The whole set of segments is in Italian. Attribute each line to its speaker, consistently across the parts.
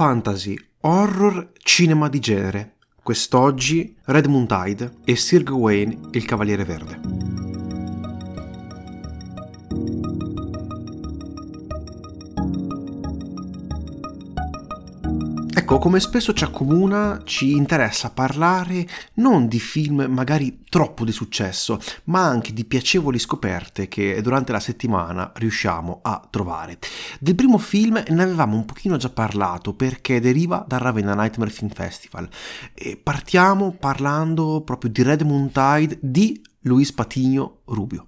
Speaker 1: fantasy, horror, cinema di genere. Quest'oggi Red Moon Tide e Sir Gawain il Cavaliere Verde. Ecco, come spesso ci accomuna, ci interessa parlare non di film magari troppo di successo, ma anche di piacevoli scoperte che durante la settimana riusciamo a trovare. Del primo film ne avevamo un pochino già parlato perché deriva dal Ravenna Nightmare Film Festival. E partiamo parlando proprio di Red Moon Tide di Luis Patigno Rubio.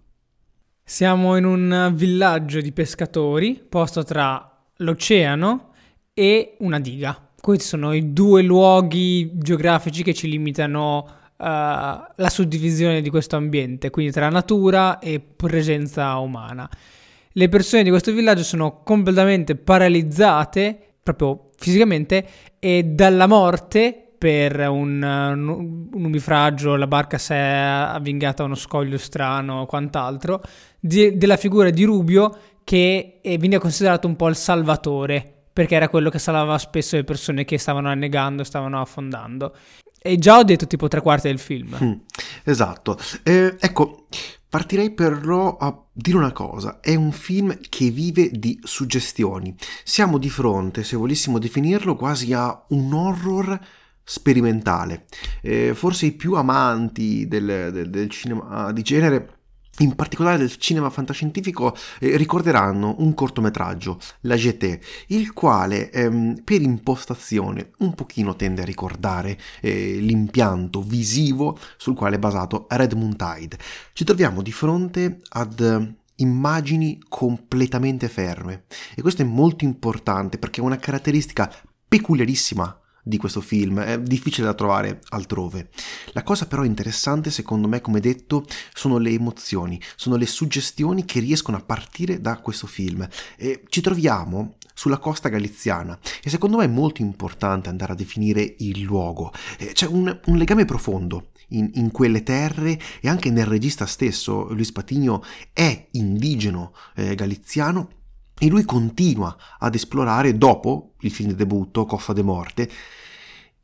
Speaker 2: Siamo in un villaggio di pescatori posto tra l'oceano e una diga. Questi sono i due luoghi geografici che ci limitano uh, la suddivisione di questo ambiente, quindi tra natura e presenza umana. Le persone di questo villaggio sono completamente paralizzate, proprio fisicamente, e dalla morte per un, un, umifragio, la barca si è avvingata a uno scoglio strano o quant'altro, di, della figura di Rubio che viene considerato un po' il salvatore perché era quello che salvava spesso le persone che stavano annegando, stavano affondando. E già ho detto tipo tre quarti del film. Mm,
Speaker 1: esatto. Eh, ecco, partirei però a dire una cosa. È un film che vive di suggestioni. Siamo di fronte, se volessimo definirlo, quasi a un horror sperimentale. Eh, forse i più amanti del, del, del cinema di genere in particolare del cinema fantascientifico, eh, ricorderanno un cortometraggio, La GT, il quale ehm, per impostazione un pochino tende a ricordare eh, l'impianto visivo sul quale è basato Red Moon Tide. Ci troviamo di fronte ad eh, immagini completamente ferme e questo è molto importante perché è una caratteristica peculiarissima di questo film, è difficile da trovare altrove. La cosa però interessante secondo me, come detto, sono le emozioni, sono le suggestioni che riescono a partire da questo film. E ci troviamo sulla costa galiziana e secondo me è molto importante andare a definire il luogo. C'è un, un legame profondo in, in, quelle terre e anche nel regista stesso, Luis Patigno è indigeno eh, galiziano e lui continua ad esplorare, dopo il film di debutto, Costa de Morte,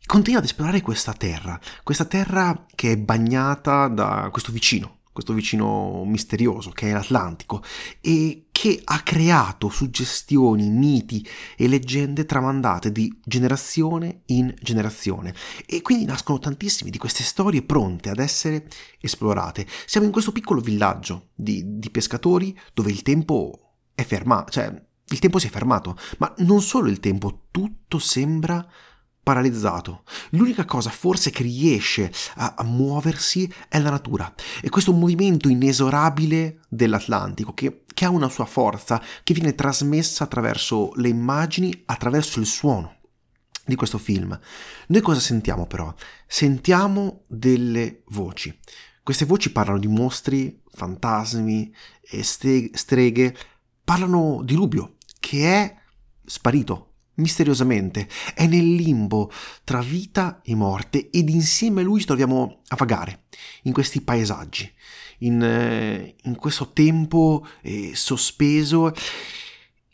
Speaker 1: continua ad esplorare questa terra, questa terra che è bagnata da questo vicino, questo vicino misterioso che è l'Atlantico e che ha creato suggestioni, miti e leggende tramandate di generazione in generazione. E quindi nascono tantissime di queste storie pronte ad essere esplorate. Siamo in questo piccolo villaggio di, di pescatori dove il tempo è fermato, cioè il tempo si è fermato, ma non solo il tempo, tutto sembra paralizzato. L'unica cosa forse che riesce a, a, muoversi è la natura e questo movimento inesorabile dell'Atlantico che, che ha una sua forza che viene trasmessa attraverso le immagini, attraverso il suono di questo film. Noi cosa sentiamo però? Sentiamo delle voci. Queste voci parlano di mostri, fantasmi e streghe, parlano di Rubio, che è sparito misteriosamente, è nel limbo tra vita e morte ed insieme a lui ci troviamo a vagare in questi paesaggi, in, eh, in questo tempo eh, sospeso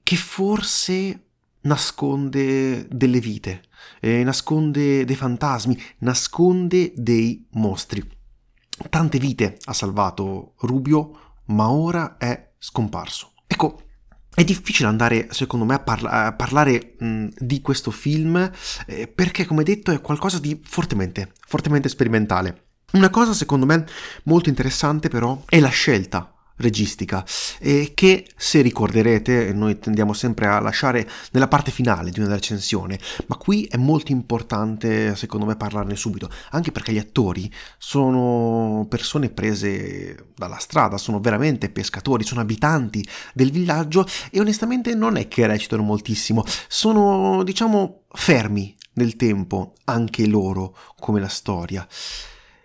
Speaker 1: che forse nasconde delle vite, eh, nasconde dei fantasmi, nasconde dei mostri. Tante vite ha salvato Rubio, ma ora è scomparso. Ecco, è difficile andare, secondo me, a, parla- a parlare mh, di questo film eh, perché, come detto, è qualcosa di fortemente, fortemente sperimentale. Una cosa, secondo me, molto interessante però è la scelta registica. E che se ricorderete noi tendiamo sempre a lasciare nella parte finale di una recensione ma qui è molto importante secondo me parlarne subito anche perché gli attori sono persone prese dalla strada sono veramente pescatori sono abitanti del villaggio e onestamente non è che recitano moltissimo sono diciamo fermi nel tempo anche loro come la storia.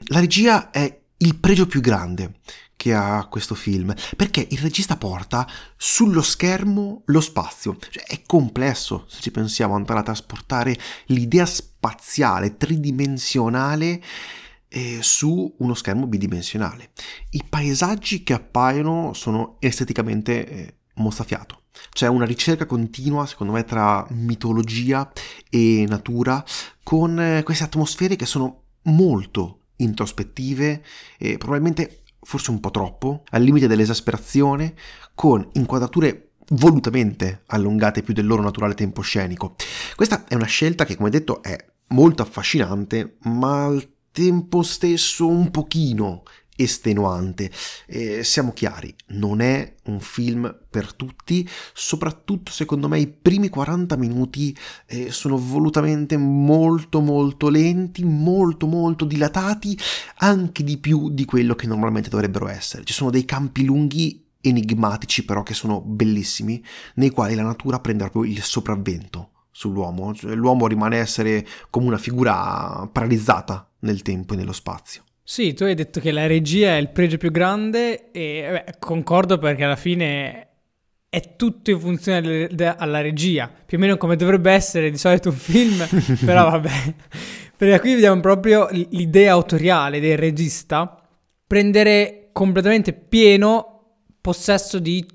Speaker 1: La regia è il pregio più grande che ha questo film, perché il regista porta sullo schermo lo spazio. Cioè, è complesso, se ci pensiamo, andare a trasportare l'idea spaziale, tridimensionale eh, su uno schermo bidimensionale. I paesaggi che appaiono sono esteticamente eh, mozzafiato. C'è una ricerca continua, secondo me, tra mitologia e natura, con eh, queste atmosfere che sono molto introspettive e probabilmente forse un po' troppo, al limite dell'esasperazione, con inquadrature volutamente allungate più del loro naturale tempo scenico. Questa è una scelta che, come detto, è molto affascinante, ma al tempo stesso un pochino estenuante. Eh, siamo chiari, non è un film per tutti, soprattutto secondo me i primi 40 minuti eh, sono volutamente molto molto lenti, molto molto dilatati, anche di più di quello che normalmente dovrebbero essere. Ci sono dei campi lunghi enigmatici però che sono bellissimi, nei quali la natura prende proprio il sopravvento sull'uomo, cioè, l'uomo rimane essere come una figura paralizzata nel tempo e nello spazio.
Speaker 2: Sì, tu hai detto che la regia è il pregio più grande e beh, concordo perché alla fine è tutto in funzione alla regia, più o meno come dovrebbe essere di solito un film, però vabbè. Perché qui vediamo proprio l'idea autoriale del regista prendere completamente pieno possesso di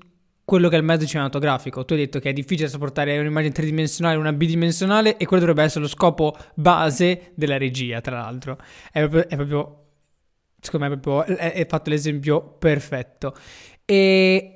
Speaker 2: quello che è il mezzo cinematografico. Tu hai detto che è difficile sopportare un'immagine tridimensionale, una bidimensionale, e quello dovrebbe essere lo scopo base della regia, tra l'altro. È proprio, è proprio secondo me, è proprio, è, è fatto l'esempio perfetto. E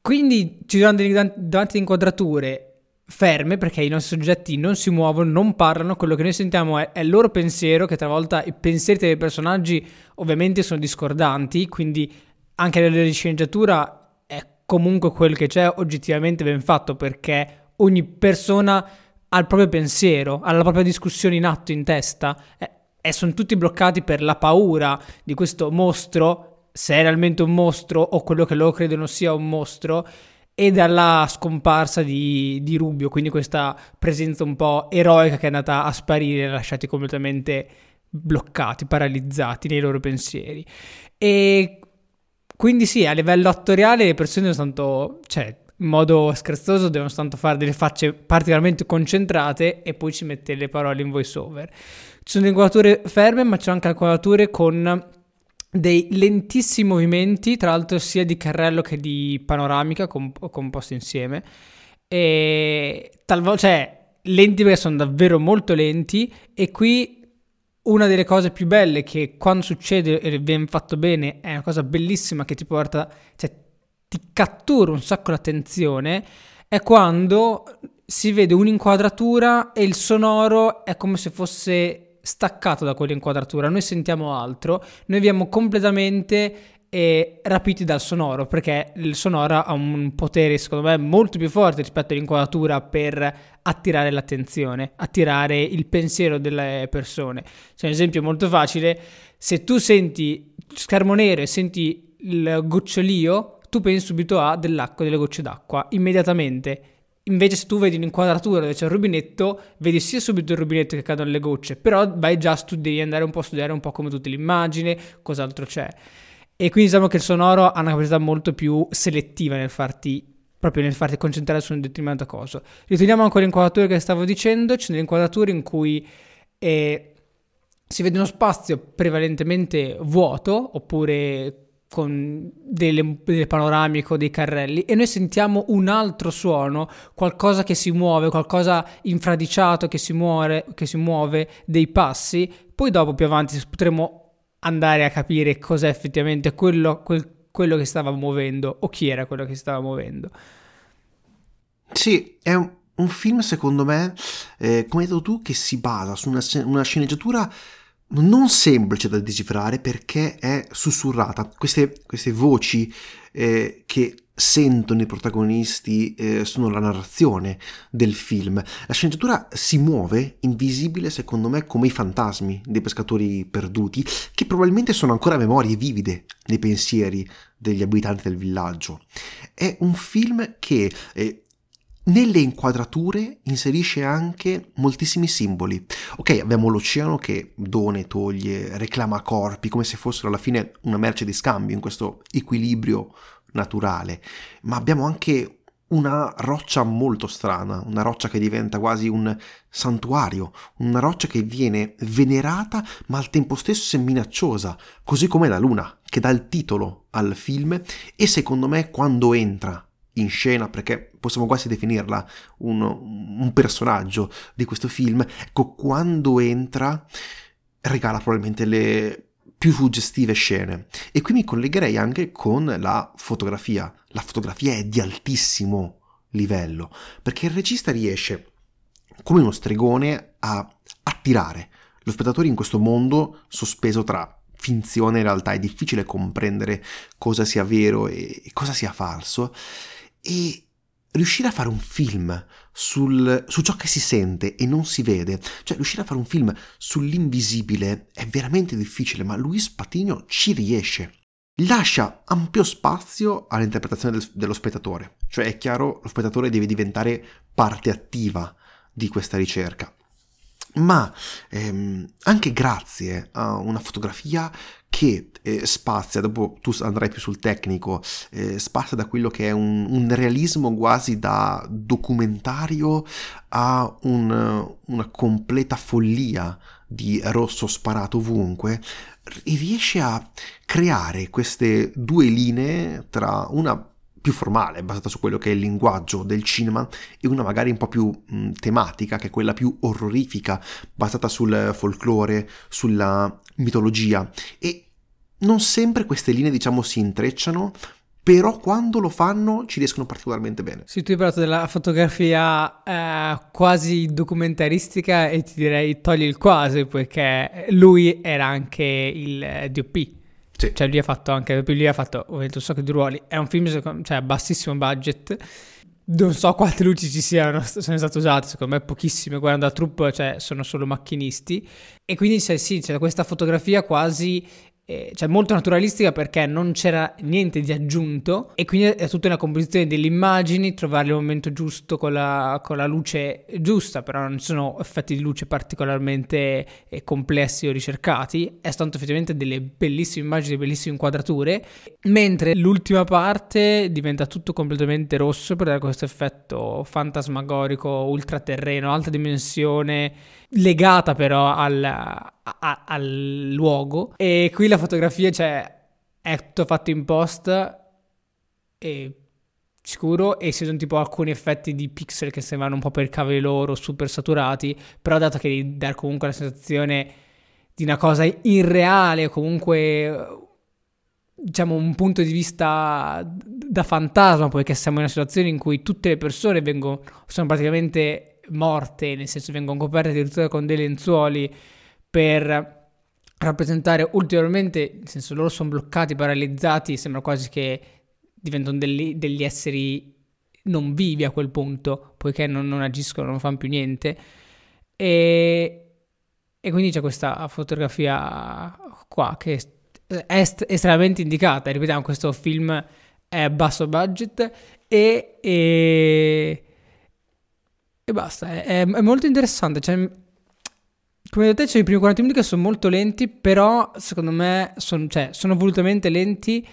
Speaker 2: quindi ci sono davanti ad inquadrature ferme perché i nostri soggetti non si muovono, non parlano, quello che noi sentiamo è, è, il loro pensiero, che talvolta i pensieri dei personaggi ovviamente sono discordanti, quindi anche a livello di sceneggiatura è comunque quel che c'è oggettivamente ben fatto perché ogni persona ha il proprio pensiero, ha la propria discussione in atto in testa e, e sono tutti bloccati per la paura di questo mostro, se è realmente un mostro o quello che loro credono sia un mostro e dalla scomparsa di, di, Rubio, quindi questa presenza un po' eroica che è andata a sparire, lasciati completamente bloccati, paralizzati nei loro pensieri. E quindi sì, a livello attoriale le persone sono tanto, cioè, in modo scherzoso devono tanto fare delle facce particolarmente concentrate e poi ci mette le parole in voice over. Ci sono inquadrature ferme, ma c'è anche inquadrature con dei lentissimi movimenti, tra l'altro sia di carrello che di panoramica comp- composti insieme. E talvolta, cioè, lenti perché sono davvero molto lenti e qui una delle cose più belle che quando succede e viene fatto bene è una cosa bellissima che ti porta, cioè ti cattura un sacco l'attenzione, è quando si vede un'inquadratura e il sonoro è come se fosse staccato da quell'inquadratura, noi sentiamo altro, noi viviamo completamente e rapiti dal sonoro, perché il sonoro ha un potere, secondo me, molto più forte rispetto all'inquadratura per attirare l'attenzione, attirare il pensiero delle persone. C'è un esempio molto facile, se tu senti schermo nero e senti il gocciolio, tu pensi subito a dell'acqua, delle gocce d'acqua, immediatamente. Invece se tu vedi un'inquadratura dove c'è un rubinetto, vedi sia subito il rubinetto che cadono le gocce, però vai già a studiare, andare un po' a studiare un po' come tutta l'immagine, cos'altro c'è. E quindi diciamo che il sonoro ha una capacità molto più selettiva nel farti proprio nel farti concentrare su un determinato cosa. Ritorniamo ancora all'inquadratura che stavo dicendo, c'è inquadrature in cui eh, si vede uno spazio prevalentemente vuoto oppure con delle, delle panoramiche o dei carrelli e noi sentiamo un altro suono, qualcosa che si muove, qualcosa infradiciato che si muove, che si muove dei passi, poi dopo più avanti potremo andare a capire cos'è effettivamente quello, quel, quello che stava muovendo o chi era quello che stava muovendo.
Speaker 1: Sì, è un, un film secondo me, eh, come hai detto tu, che si basa su una, una sceneggiatura non semplice da decifrare perché è sussurrata. Queste, queste voci eh, che sentono i protagonisti eh, sono la narrazione del film. La sceneggiatura si muove invisibile, secondo me, come i fantasmi dei pescatori perduti, che probabilmente sono ancora memorie vivide nei pensieri degli abitanti del villaggio. È un film che eh, nelle inquadrature inserisce anche moltissimi simboli. Ok, abbiamo l'oceano che dona e toglie, reclama corpi, come se fossero alla fine una merce di scambio in questo equilibrio naturale, ma abbiamo anche una roccia molto strana, una roccia che diventa quasi un santuario, una roccia che viene venerata ma al tempo stesso è minacciosa, così come la luna, che dà il titolo al film e secondo me quando entra in scena, perché possiamo quasi definirla un, un personaggio di questo film, ecco, quando entra regala probabilmente le più suggestive scene. E qui mi collegherei anche con la fotografia. La fotografia è di altissimo livello, perché il regista riesce, come uno stregone, a attirare lo spettatore in questo mondo sospeso tra finzione e realtà. È difficile comprendere cosa sia vero e cosa sia falso. E riuscire a fare un film sul, su ciò che si sente e non si vede, cioè riuscire a fare un film sull'invisibile è veramente difficile, ma Luis Patigno ci riesce. Lascia ampio spazio all'interpretazione del, dello spettatore, cioè è chiaro lo spettatore deve diventare parte attiva di questa ricerca ma ehm, anche grazie a una fotografia che eh, spazia, dopo tu andrai più sul tecnico, eh, spazia da quello che è un, un realismo quasi da documentario a un, una completa follia di rosso sparato ovunque, riesce a creare queste due linee tra una più formale, basata su quello che è il linguaggio del cinema, e una magari un po' più mh, tematica, che è quella più orrorifica, basata sul folklore, sulla mitologia. E non sempre queste linee, diciamo, si intrecciano, però quando lo fanno ci riescono particolarmente bene.
Speaker 2: Sì, tu hai parlato della fotografia eh, quasi documentaristica e ti direi togli il quasi, perché lui era anche il DOP sì. Cioè, lui ha fatto anche, lui ha fatto ovviamente un sacco di ruoli. È un film, cioè, a bassissimo budget. Non so quante luci ci siano, sono state usate, secondo me pochissime. Guardando la troupe, cioè, sono solo macchinisti. E quindi c'è, sì, c'è questa fotografia quasi eh, cioè molto naturalistica perché non c'era niente di aggiunto e quindi è tutta una composizione delle immagini, trovare il momento giusto con la, con la luce giusta, però non ci sono effetti di luce particolarmente eh, complessi o ricercati, è stato effettivamente delle bellissime immagini, bellissime inquadrature, mentre l'ultima parte diventa tutto completamente rosso per dare questo effetto fantasmagorico, ultraterreno, alta dimensione legata però al, a, al luogo. E qui la fotografia, cioè, è tutto fatto in post e sicuro e ci sono tipo alcuni effetti di pixel che sembrano un po' per cavi loro super saturati, però dato che devi comunque la sensazione di una cosa irreale o comunque diciamo un punto di vista da fantasma, poiché siamo in una situazione in cui tutte le persone vengono sono praticamente morte, nel senso vengono coperte addirittura con dei lenzuoli per rappresentare ulteriormente, nel senso loro sono bloccati, paralizzati, sembra quasi che diventano degli, degli esseri non vivi a quel punto, poiché non, non agiscono, non fanno più niente. E, e, quindi c'è questa fotografia qua che è est- estremamente indicata. Ripetiamo, questo film è a basso budget e, e e basta, è, è molto interessante. Cioè, come detto, c'è i primi 40 minuti che sono molto lenti, però secondo me son, cioè, sono volutamente lenti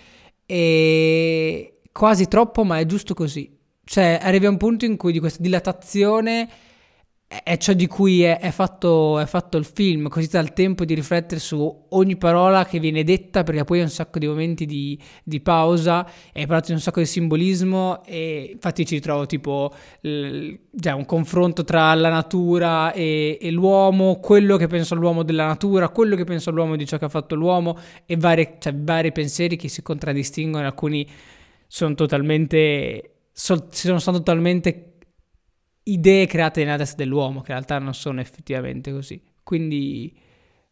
Speaker 2: e quasi troppo, ma è giusto così. Cioè, arrivi a un punto in cui di questa dilatazione è ciò di cui è, è, fatto, è, fatto, il film, così dà il tempo di riflettere su ogni parola che viene detta, perché poi hai un sacco di momenti di, di pausa, hai parlato di un sacco di simbolismo, e infatti ci ritrovo tipo l, cioè un confronto tra la natura e, e, l'uomo, quello che pensa l'uomo della natura, quello che pensa l'uomo di ciò che ha fatto l'uomo, e vari, cioè, vari pensieri che si contraddistinguono, alcuni sono totalmente, so, sono totalmente idee create nella testa dell'uomo, che in realtà non sono effettivamente così. Quindi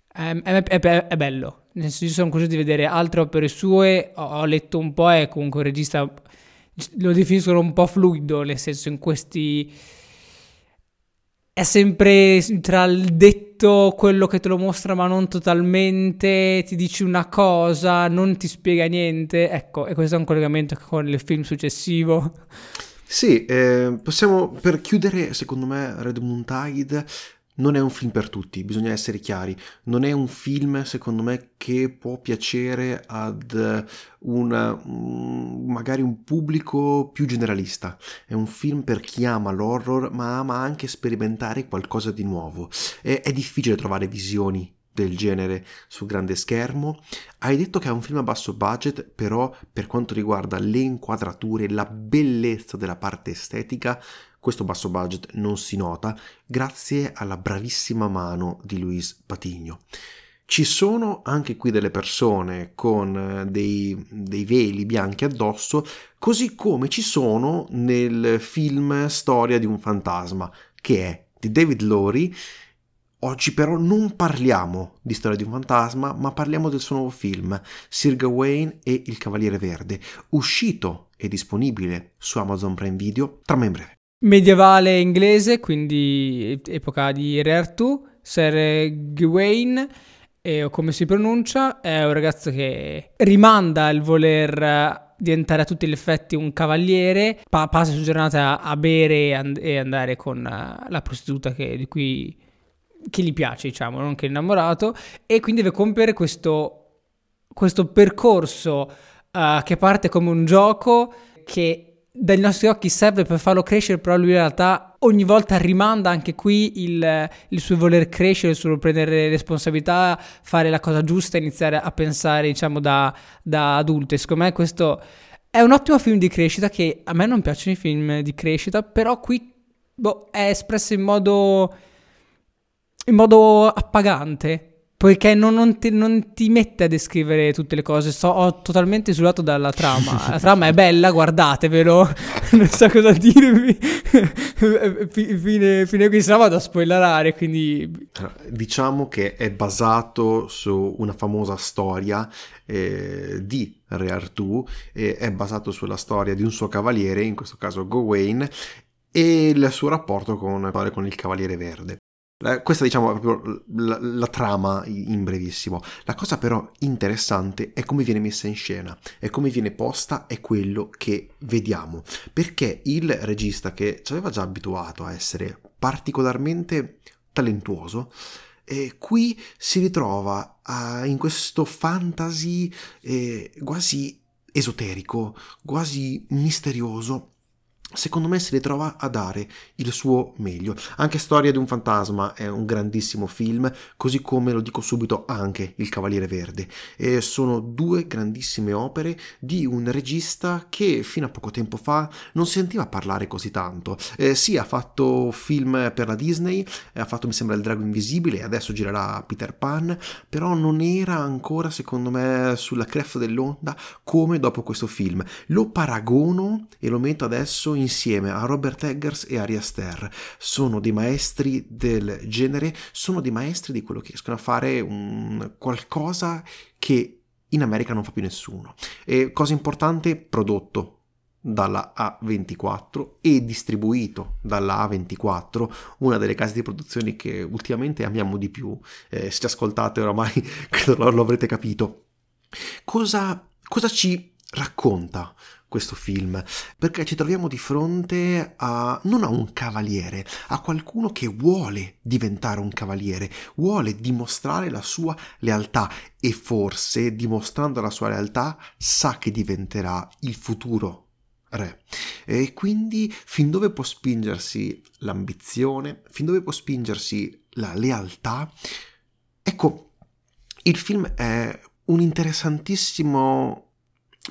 Speaker 2: è, è, è, è bello. Nel senso, io sono curioso di vedere altre opere sue. Ho, ho letto un po' e comunque il regista lo definiscono un po' fluido, nel senso in questi... È sempre tra il detto, quello che te lo mostra ma non totalmente, ti dici una cosa, non ti spiega niente. Ecco, e questo è un collegamento con il film successivo.
Speaker 1: Sì, eh, possiamo, per chiudere, secondo me, Red Moon Tide non è un film per tutti, bisogna essere chiari, non è un film, secondo me, che può piacere ad una, mm, magari un pubblico più generalista. È un film per chi ama l'horror, ma ama anche sperimentare qualcosa di nuovo. È, è difficile trovare visioni del genere sul grande schermo. Hai detto che è un film a basso budget, però per quanto riguarda le inquadrature, la bellezza della parte estetica, questo basso budget non si nota grazie alla bravissima mano di Luis Patigno. Ci sono anche qui delle persone con eh, dei, dei, veli bianchi addosso, così come ci sono nel film Storia di un fantasma, che è di David Lowry. Oggi però non parliamo di Storia di un fantasma, ma parliamo del suo nuovo film, Sir Gawain e il Cavaliere Verde, uscito e disponibile su Amazon Prime Video tra me in breve.
Speaker 2: Medievale inglese, quindi epoca di Re Artù, Sir Gawain e, o come si pronuncia, è un ragazzo che rimanda il voler eh, diventare a tutti gli effetti un cavaliere, pa- passa su giornata a, bere e, and- e, andare con uh, la prostituta che, di cui che gli piace, diciamo, non che è innamorato, e quindi deve compiere questo, questo percorso uh, che parte come un gioco che dai nostri occhi serve per farlo crescere, però lui in realtà ogni volta rimanda anche qui il, il suo voler crescere, il suo prendere responsabilità, fare la cosa giusta, iniziare a pensare, diciamo, da, da adulto. E secondo me questo è un ottimo film di crescita che a me non piacciono i film di crescita, però qui boh, è espresso in modo, in modo appagante poiché non, non, ti, non, ti, mette a descrivere tutte le cose, so, ho totalmente isolato dalla trama. La trama è bella, guardatevelo, non so cosa dirvi. fine, fine qui, se no vado a spoilerare, quindi...
Speaker 1: Diciamo che è basato su una famosa storia eh, di Re Artù, eh, è basato sulla storia di un suo cavaliere, in questo caso Gawain, e il suo rapporto con, con il Cavaliere Verde. Questa diciamo è proprio la, la, trama in brevissimo. La cosa però interessante è come viene messa in scena, è come viene posta, è quello che vediamo. Perché il regista che ci aveva già abituato a essere particolarmente talentuoso, eh, qui si ritrova uh, in questo fantasy eh, quasi esoterico, quasi misterioso, secondo me si ritrova a dare il suo meglio. Anche Storia di un fantasma è un grandissimo film, così come lo dico subito anche Il Cavaliere Verde. E sono due grandissime opere di un regista che fino a poco tempo fa non sentiva parlare così tanto. Eh, sì, ha fatto film per la Disney, ha fatto mi sembra Il Drago Invisibile, adesso girerà Peter Pan, però non era ancora secondo me sulla cresta dell'onda come dopo questo film. Lo paragono e lo metto adesso in insieme a Robert Eggers e Ari Aster. Sono dei maestri del genere, sono dei maestri di quello che riescono a fare un qualcosa che in America non fa più nessuno. E cosa importante, prodotto dalla A24 e distribuito dalla A24, una delle case di produzione che ultimamente amiamo di più. Eh, se ci ascoltate oramai credo lo avrete capito. Cosa, cosa ci racconta questo film, perché ci troviamo di fronte a non a un cavaliere, a qualcuno che vuole diventare un cavaliere, vuole dimostrare la sua lealtà e forse dimostrando la sua lealtà sa che diventerà il futuro re. E quindi fin dove può spingersi l'ambizione, fin dove può spingersi la lealtà? Ecco, il film è un interessantissimo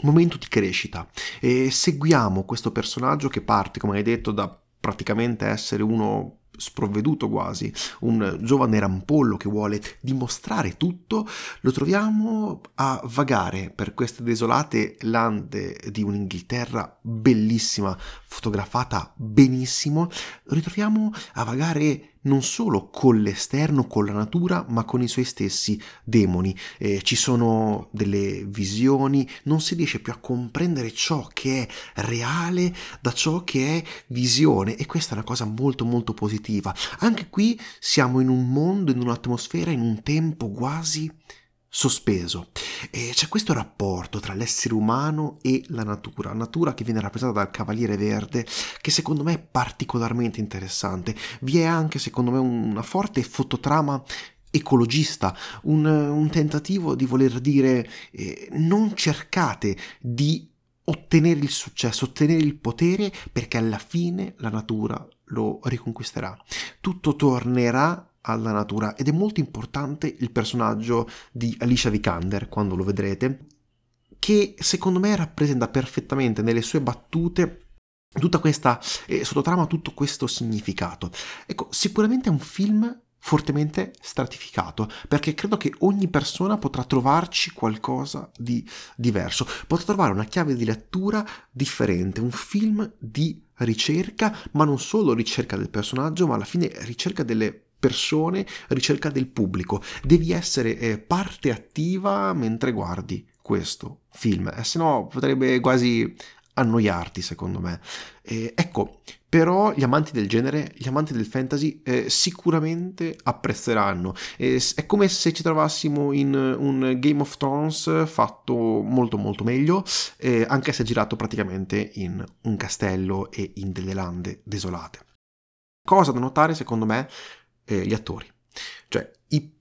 Speaker 1: momento di crescita. E seguiamo questo personaggio che parte, come hai detto, da praticamente essere uno sprovveduto quasi, un giovane rampollo che vuole dimostrare tutto, lo troviamo a vagare per queste desolate lande di un'Inghilterra bellissima, fotografata benissimo, lo ritroviamo a vagare non solo con l'esterno, con la natura, ma con i suoi stessi demoni. Eh, ci sono delle visioni, non si riesce più a comprendere ciò che è reale da ciò che è visione e questa è una cosa molto molto positiva. Anche qui siamo in un mondo, in un'atmosfera, in un tempo quasi sospeso. E c'è questo rapporto tra l'essere umano e la natura, natura che viene rappresentata dal Cavaliere Verde, che secondo me è particolarmente interessante. Vi è anche, secondo me, una forte fototrama ecologista, un, un tentativo di voler dire eh, non cercate di ottenere il successo, ottenere il potere, perché alla fine la natura lo riconquisterà. Tutto tornerà alla natura ed è molto importante il personaggio di Alicia Vikander quando lo vedrete che secondo me rappresenta perfettamente nelle sue battute tutta questa eh, sottotrama, tutto questo significato. Ecco, sicuramente è un film fortemente stratificato perché credo che ogni persona potrà trovarci qualcosa di diverso potrà trovare una chiave di lettura differente un film di ricerca ma non solo ricerca del personaggio ma alla fine ricerca delle persone ricerca del pubblico devi essere eh, parte attiva mentre guardi questo film eh, se no potrebbe quasi annoiarti secondo me. Eh, ecco, però gli amanti del genere, gli amanti del fantasy eh, sicuramente apprezzeranno. Eh, è come se ci trovassimo in un Game of Thrones fatto molto molto meglio, eh, anche se girato praticamente in un castello e in delle lande desolate. Cosa da notare secondo me? Eh, gli attori. Cioè, i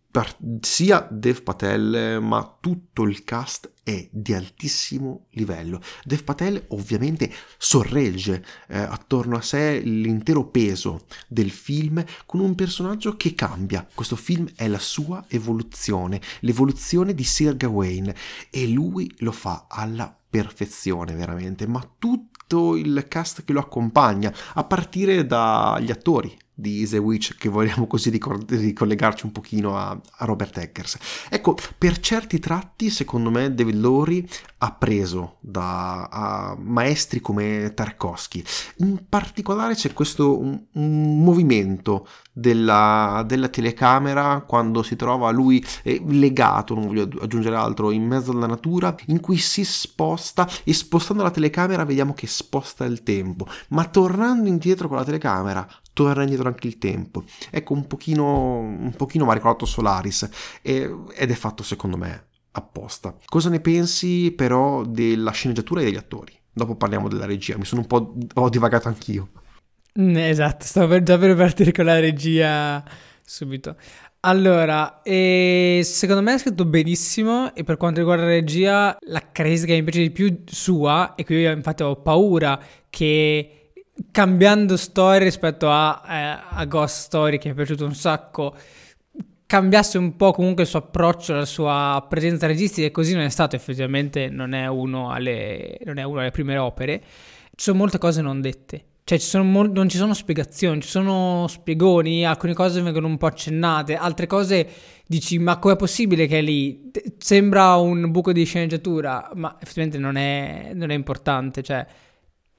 Speaker 1: sia Dev Patel ma tutto il cast è di altissimo livello. Dev Patel ovviamente sorregge eh, attorno a sé l'intero peso del film con un personaggio che cambia. Questo film è la sua evoluzione, l'evoluzione di Sir Gawain e lui lo fa alla perfezione veramente, ma tutto il cast che lo accompagna, a partire dagli attori, di The Witch che vogliamo così ricollegarci un pochino a, a, Robert Eggers. Ecco, per certi tratti secondo me David Lowry ha preso da maestri come Tarkovsky. In particolare c'è questo un, un movimento della, della, telecamera quando si trova lui eh, legato, non voglio aggiungere altro, in mezzo alla natura, in cui si sposta e spostando la telecamera vediamo che sposta il tempo, ma tornando indietro con la telecamera torna indietro anche il tempo. Ecco, un pochino, un pochino mi ha ricordato Solaris e, ed è fatto secondo me apposta. Cosa ne pensi però della sceneggiatura e degli attori? Dopo parliamo della regia, mi sono un po' ho divagato anch'io.
Speaker 2: Mm, esatto, stavo per, già per partire con la regia subito. Allora, eh, secondo me è scritto benissimo e per quanto riguarda la regia, la caratteristica che mi piace di più sua, e qui io infatti ho paura che cambiando storia rispetto a, eh, a Ghost Story che mi è piaciuto un sacco cambiasse un po' comunque il suo approccio, la sua presenza registica e così non è stato effettivamente, non è uno alle, non è uno alle prime opere, ci sono molte cose non dette. Cioè, ci mol- non ci sono spiegazioni, ci sono spiegoni, alcune cose vengono un po' accennate, altre cose dici, ma com'è possibile che è lì? Sembra un buco di sceneggiatura, ma effettivamente non è, non è importante, cioè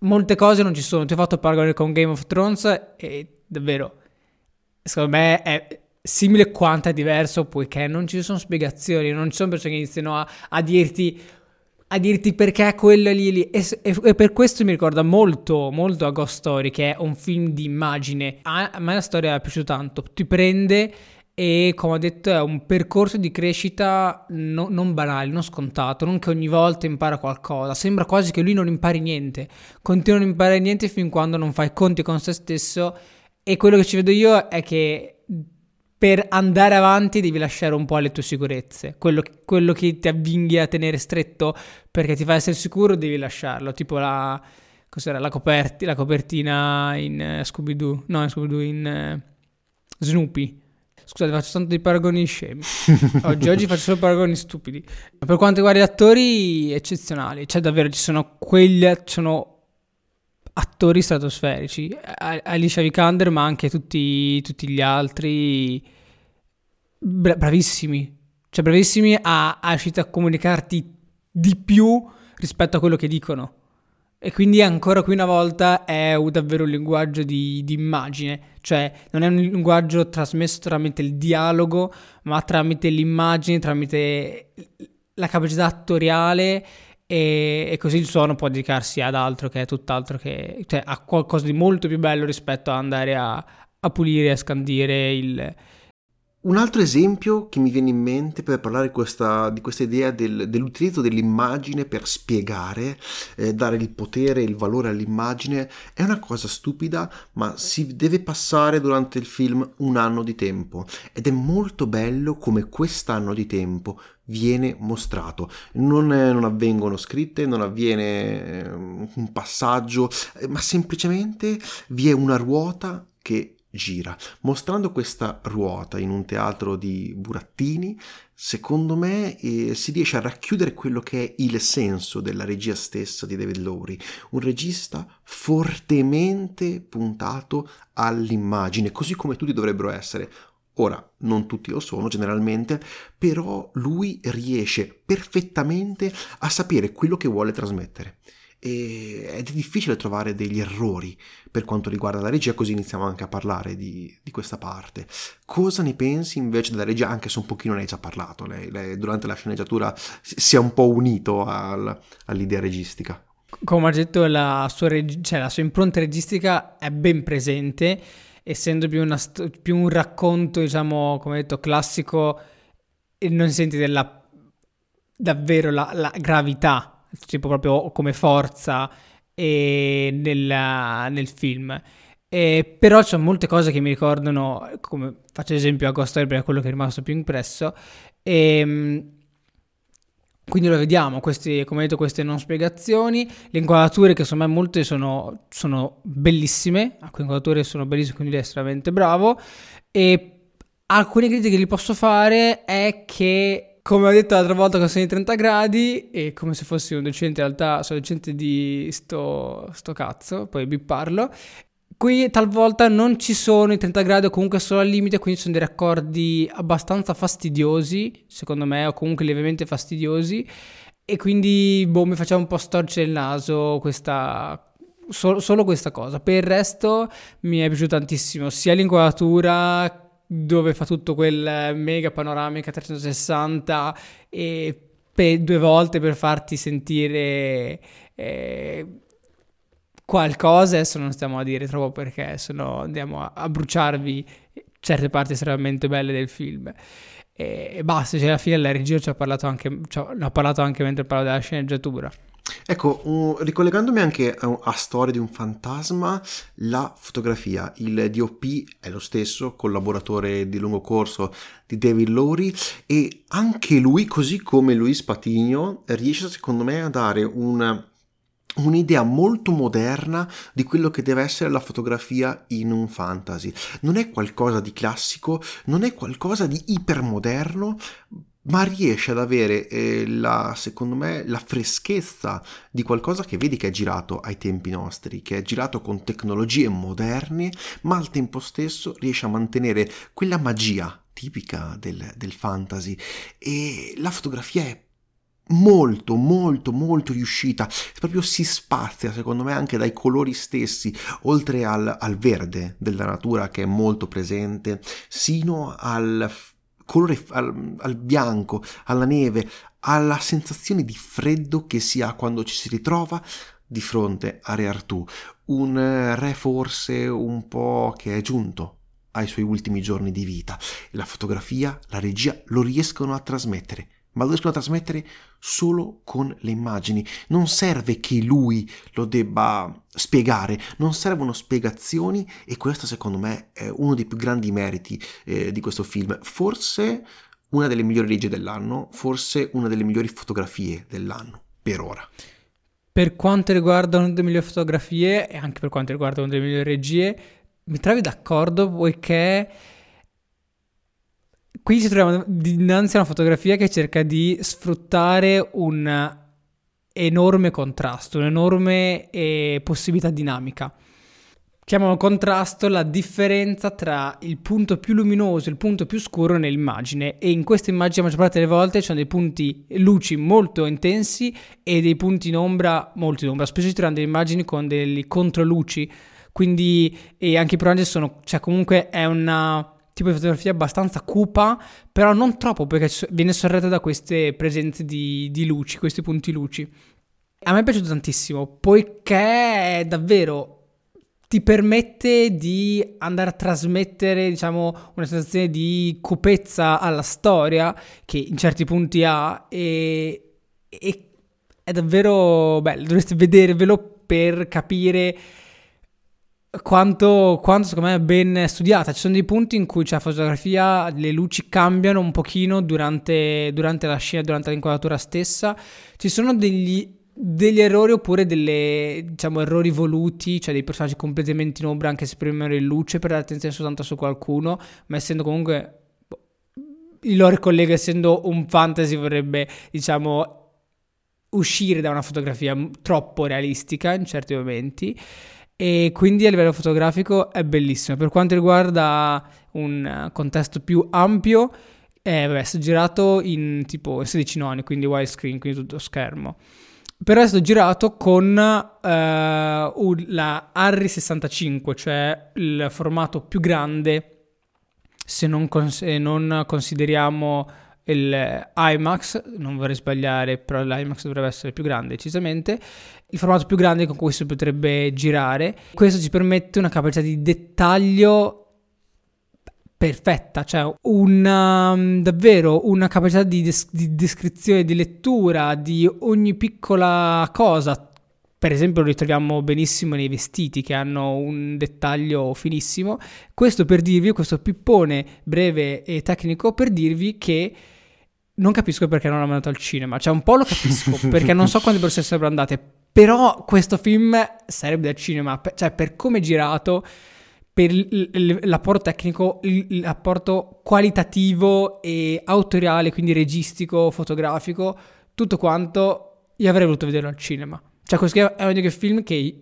Speaker 2: molte cose non ci sono. Ti ho fatto paragone con Game of Thrones e davvero, secondo me è simile quanto è diverso poiché non ci sono spiegazioni, non ci sono persone che iniziano a, a dirti a dirti perché quello lì, lì. E, e, e, per questo mi ricorda molto, molto a Ghost Story, che è un film di immagine. A, a me la storia è piaciuta tanto. Ti prende e come ho detto è un percorso di crescita no, non banale, non scontato, non che ogni volta impara qualcosa, sembra quasi che lui non impari niente, continua a non imparare niente fin quando non fai conti con se stesso. E quello che ci vedo io è che per andare avanti devi lasciare un po' le tue sicurezze, quello, quello che ti avvinghi a tenere stretto perché ti fa essere sicuro devi lasciarlo, tipo la, la, coperti, la copertina in uh, Scooby-Doo, no in Scooby-Doo in uh, Snoopy Scusate, faccio tanto di paragoni scemi. Oggi, oggi faccio solo paragoni stupidi. Per quanto riguarda gli attori, eccezionali. Cioè, davvero, ci sono quelli. Sono attori stratosferici. Alicia Vikander, ma anche tutti, tutti gli altri. Bra- bravissimi. Cioè, bravissimi a, a riuscire a comunicarti di più rispetto a quello che dicono. E quindi ancora qui una volta è davvero un linguaggio di, di, immagine, cioè non è un linguaggio trasmesso tramite il dialogo, ma tramite l'immagine, tramite la capacità attoriale e, e così il suono può dedicarsi ad altro che è tutt'altro che... cioè a qualcosa di molto più bello rispetto ad andare a, a pulire a scandire il,
Speaker 1: un altro esempio che mi viene in mente per parlare questa, di questa idea del, dell'utilizzo dell'immagine per spiegare, eh, dare il potere e il valore all'immagine, è una cosa stupida, ma si deve passare durante il film un anno di tempo ed è molto bello come quest'anno di tempo viene mostrato. Non, eh, non avvengono scritte, non avviene eh, un passaggio, eh, ma semplicemente vi è una ruota che gira. Mostrando questa ruota in un teatro di burattini, secondo me eh, si riesce a racchiudere quello che è il senso della regia stessa di David Lowry, un regista fortemente puntato all'immagine, così come tutti dovrebbero essere. Ora, non tutti lo sono generalmente, però lui riesce perfettamente a sapere quello che vuole trasmettere ed è difficile trovare degli errori per quanto riguarda la regia, così iniziamo anche a parlare di, di questa parte. Cosa ne pensi invece della regia, anche se un pochino ne hai già parlato, lei, lei durante la sceneggiatura si è un po' unito al, all'idea registica.
Speaker 2: Come ha detto, la sua, reg- cioè, la sua impronta registica è ben presente, essendo più, una, più un racconto, diciamo, come detto, classico, non senti della, davvero la, la gravità tipo proprio come forza nel, nel film. E però c'è molte cose che mi ricordano, come faccio esempio a perché è quello che è rimasto più impresso. E, ehm, quindi lo vediamo, questi, come detto, queste non spiegazioni, le inquadrature che secondo me molte sono, sono bellissime, alcune inquadrature sono bellissime, quindi è estremamente bravo. E alcune critiche che gli posso fare è che come ho detto l'altra volta sono i 30 gradi e come se fossi un docente in realtà sono docente di sto, sto cazzo, poi bipparlo. Qui talvolta non ci sono i 30 gradi o comunque solo al limite, quindi sono dei raccordi abbastanza fastidiosi, secondo me, o comunque lievemente fastidiosi. E quindi, boh, mi faceva un po' storcere il naso questa, solo, solo questa cosa. Per il resto mi è piaciuto tantissimo, sia l'inquadratura dove fa tutto quel mega panoramica 360 e per due volte per farti sentire eh, qualcosa, adesso non stiamo a dire troppo perché sennò andiamo a, a bruciarvi certe parti estremamente belle del film. E, basta, cioè alla fine la regia ci ha parlato anche, ne ho parlato anche mentre parlavo della sceneggiatura.
Speaker 1: Ecco, uh, ricollegandomi anche a, a, Storia di un fantasma, la fotografia, il DOP è lo stesso, collaboratore di lungo corso di David Lowry e anche lui, così come Luis Patigno, riesce secondo me a dare un un'idea molto moderna di quello che deve essere la fotografia in un fantasy. Non è qualcosa di classico, non è qualcosa di ipermoderno, ma riesce ad avere eh, la, secondo me la freschezza di qualcosa che vedi che è girato ai tempi nostri, che è girato con tecnologie moderne, ma al tempo stesso riesce a mantenere quella magia tipica del, del fantasy. E la fotografia è molto molto molto riuscita. Proprio si spazia secondo me anche dai colori stessi oltre al, al verde della natura che è molto presente sino al colore al, al bianco, alla neve, alla sensazione di freddo che si ha quando ci si ritrova di fronte a Re Artù, un eh, re forse un po' che è giunto ai suoi ultimi giorni di vita. La fotografia, la regia lo riescono a trasmettere ma lo riescono a trasmettere solo con le immagini. Non serve che lui lo debba spiegare, non servono spiegazioni e questo secondo me è uno dei più grandi meriti eh, di questo film. Forse una delle migliori regie dell'anno, forse una delle migliori fotografie dell'anno, per ora.
Speaker 2: Per quanto riguarda una delle migliori fotografie e anche per quanto riguarda una delle migliori regie, mi trovi d'accordo poiché Qui ci troviamo dinanzi a una fotografia che cerca di sfruttare un enorme contrasto, un'enorme eh, possibilità dinamica. Chiamano contrasto la differenza tra il punto più luminoso e il punto più scuro nell'immagine e in questa immagine la maggior parte delle volte ci sono dei punti luci molto intensi e dei punti in ombra molto in ombra, spesso ci troviamo delle immagini con delle controluci, quindi e anche i personaggi sono, cioè comunque è una tipo di fotografia abbastanza cupa, però non troppo perché viene sorretta da queste presenze di, di luci, questi punti luci. A me è piaciuto tantissimo, poiché davvero ti permette di andare a trasmettere, diciamo, una sensazione di cupezza alla storia che in certi punti ha e, e è davvero bello, dovreste vedervelo per capire quanto, quanto, secondo me è ben studiata. Ci sono dei punti in cui c'è la fotografia, le luci cambiano un pochino durante, durante la scena, durante l'inquadratura stessa. Ci sono degli, degli errori oppure delle, diciamo, errori voluti, cioè dei personaggi completamente in ombra anche se premere in luce per dare attenzione soltanto su qualcuno, ma essendo comunque il lore collega essendo un fantasy vorrebbe, diciamo, uscire da una fotografia troppo realistica in certi momenti e quindi a livello fotografico è bellissimo. Per quanto riguarda un contesto più ampio, è, vabbè, è girato in tipo 16 noni, quindi widescreen, quindi tutto schermo. Però è stato girato con uh, la Harry 65, cioè il formato più grande se non, cons- se non consideriamo il IMAX, non vorrei sbagliare, però l'IMAX dovrebbe essere più grande decisamente, il formato più grande con cui si potrebbe girare. Questo ci permette una capacità di dettaglio perfetta, cioè una, um, davvero una capacità di, des- di descrizione, di lettura di ogni piccola cosa, per esempio lo ritroviamo benissimo nei vestiti che hanno un dettaglio finissimo. Questo per dirvi, questo pippone breve e tecnico per dirvi che non capisco perché non l'hanno mandato al cinema. Cioè, un po' lo capisco, perché non so quante persone sarebbero andate. Però questo film sarebbe al cinema. Cioè, per come è girato, per l'apporto tecnico, l'apporto qualitativo e autoriale, quindi registico, fotografico, tutto quanto, io avrei voluto vederlo al cinema. Cioè, questo è un film che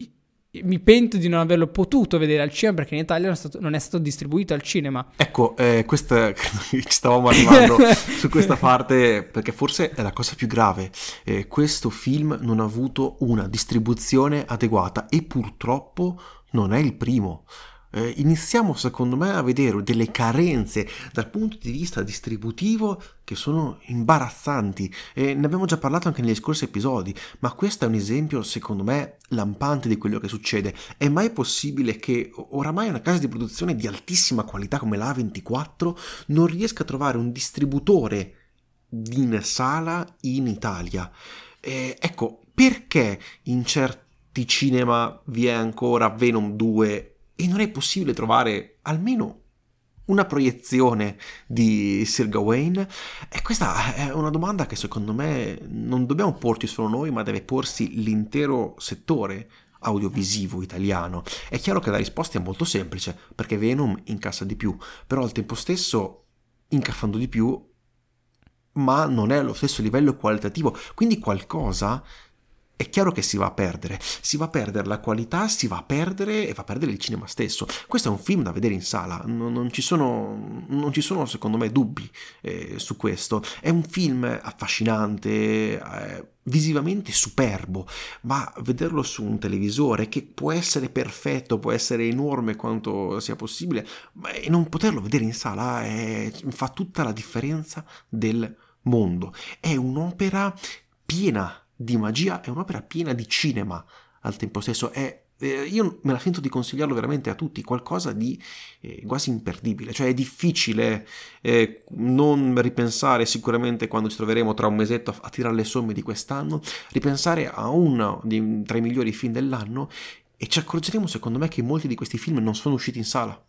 Speaker 2: mi pento di non averlo potuto vedere al cinema perché in Italia non è stato, non è stato distribuito al cinema.
Speaker 1: Ecco, eh, questa, ci stavamo arrivando su questa parte perché forse è la cosa più grave. Eh, questo film non ha avuto una distribuzione adeguata e purtroppo non è il primo eh, iniziamo secondo me a vedere delle carenze dal punto di vista distributivo che sono imbarazzanti. E ne abbiamo già parlato anche negli scorsi episodi ma questo è un esempio secondo me lampante di quello che succede. È mai possibile che oramai una casa di produzione di altissima qualità come la A24 non riesca a trovare un distributore in sala in Italia? Eh, ecco perché in certi cinema vi è ancora Venom 2 e non è possibile trovare almeno una proiezione di Sir Gawain? E questa è una domanda che secondo me non dobbiamo porci solo noi, ma deve porsi l'intero settore audiovisivo italiano. È chiaro che la risposta è molto semplice, perché Venom incassa di più, però al tempo stesso, incassando di più, ma non è allo stesso livello qualitativo, quindi qualcosa è chiaro che si va a perdere, si va a perdere la qualità, si va a perdere e va a perdere il cinema stesso. Questo è un film da vedere in sala, non, non, ci, sono, non ci, sono, secondo me dubbi eh, su questo. È un film affascinante, eh, visivamente superbo, ma vederlo su un televisore che può essere perfetto, può essere enorme quanto sia possibile, e non poterlo vedere in sala è, fa tutta la differenza del mondo. È un'opera piena di magia, è un'opera piena di cinema al tempo stesso, è eh, io me la sento di consigliarlo veramente a tutti, qualcosa di eh, quasi imperdibile, cioè è difficile eh, non ripensare sicuramente quando ci troveremo tra un mesetto a, a tirare le somme di quest'anno, ripensare a uno di, tra i migliori film dell'anno e ci accorgeremo secondo me che molti di questi film non sono usciti in sala,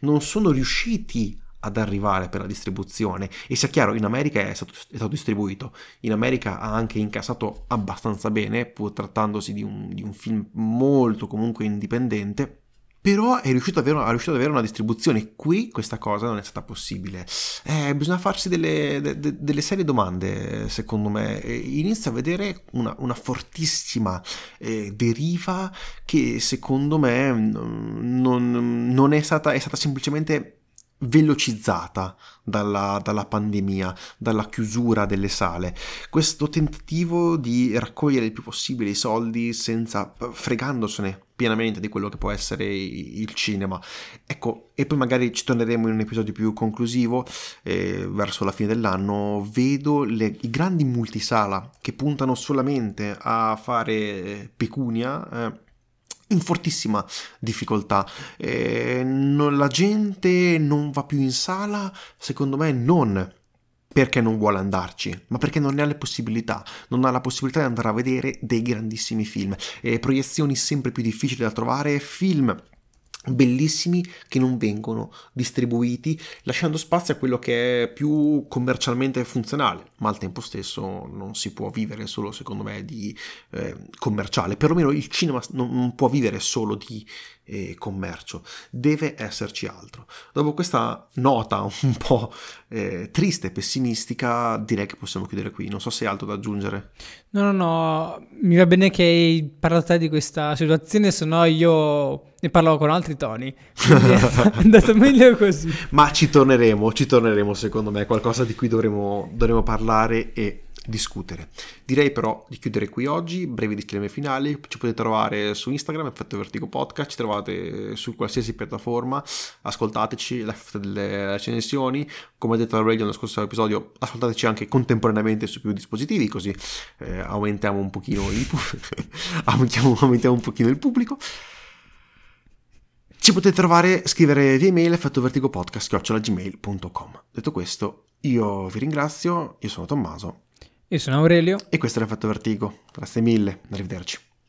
Speaker 1: non sono riusciti ad arrivare per la distribuzione e sia chiaro in America è stato, è stato, distribuito in America ha anche incassato abbastanza bene pur trattandosi di un, di un film molto comunque indipendente però è riuscito, avere, è riuscito, ad avere una distribuzione. Qui questa cosa non è stata possibile. Eh, bisogna farsi delle, de, de, delle, serie domande, secondo me. Inizia a vedere una, una fortissima eh, deriva che secondo me non, non è, stata, è stata semplicemente velocizzata dalla, dalla, pandemia, dalla chiusura delle sale. Questo tentativo di raccogliere il più possibile i soldi senza fregandosene pienamente di quello che può essere il cinema. Ecco, e poi magari ci torneremo in un episodio più conclusivo eh, verso la fine dell'anno. Vedo le, i grandi multisala che puntano solamente a fare pecunia. Eh, in fortissima difficoltà. Eh, non, la gente non va più in sala, secondo me non perché non vuole andarci, ma perché non ne ha le possibilità, non ha la possibilità di andare a vedere dei grandissimi film, eh, proiezioni sempre più difficili da trovare, film bellissimi che non vengono distribuiti, lasciando spazio a quello che è più commercialmente funzionale, ma al tempo stesso non si può vivere solo, secondo me, di eh, commerciale, perlomeno il cinema non, può vivere solo di eh, commercio, deve esserci altro. Dopo questa nota un po' eh, triste e pessimistica, direi che possiamo chiudere qui, non so se hai altro da aggiungere.
Speaker 2: No, no, no, mi va bene che hai parlato te di questa situazione, se no io ne parlavo con altri toni. è andato meglio così.
Speaker 1: Ma ci torneremo, ci torneremo secondo me, qualcosa di cui dovremo, dovremo parlare e discutere. Direi però di chiudere qui oggi, brevi disclaimer finali, ci potete trovare su Instagram, Effetto Vertigo Podcast, ci trovate su qualsiasi piattaforma, ascoltateci, lasciate delle recensioni, come detto al radio nello scorso episodio, ascoltateci anche contemporaneamente su più dispositivi, così eh, aumentiamo un pochino il, aumentiamo, aumentiamo un pochino il pubblico. Ci potete trovare, scrivere via email effettovvertigopodcast.gmail.com Detto questo, io vi ringrazio, io sono Tommaso
Speaker 2: io sono Aurelio.
Speaker 1: E questo è l'effetto vertigo. Grazie mille, arrivederci.